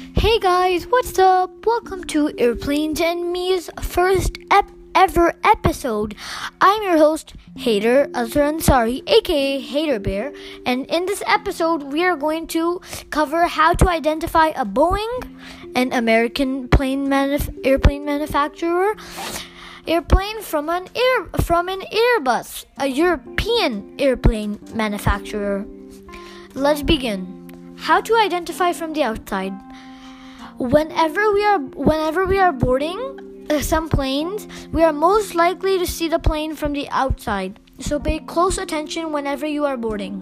Hey guys, what's up? Welcome to Airplanes and Me's first ep- ever episode. I'm your host, Hater Azhar Ansari, aka Hater Bear, and in this episode, we are going to cover how to identify a Boeing, an American plane manuf- airplane manufacturer, airplane from an air from an Airbus, a European airplane manufacturer. Let's begin. How to identify from the outside. Whenever we are whenever we are boarding uh, some planes, we are most likely to see the plane from the outside. So pay close attention whenever you are boarding.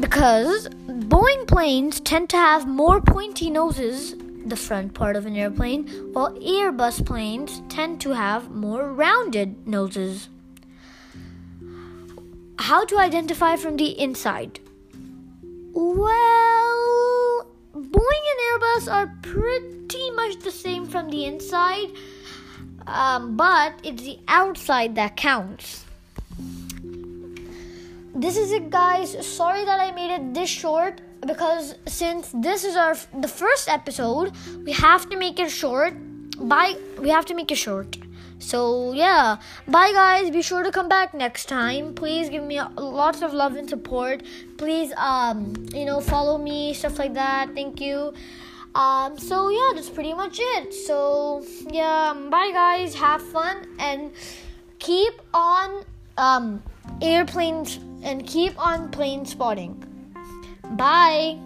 Because Boeing planes tend to have more pointy noses, the front part of an airplane, while Airbus planes tend to have more rounded noses. How to identify from the inside? Well, Boeing and Airbus are pretty much the same from the inside, um, but it's the outside that counts. This is it, guys. Sorry that I made it this short because since this is our the first episode, we have to make it short. Bye. We have to make it short. So yeah, bye guys. Be sure to come back next time. Please give me lots of love and support. Please, um, you know, follow me, stuff like that. Thank you. Um, so yeah, that's pretty much it. So yeah, bye guys. Have fun and keep on um airplanes and keep on plane spotting. Bye.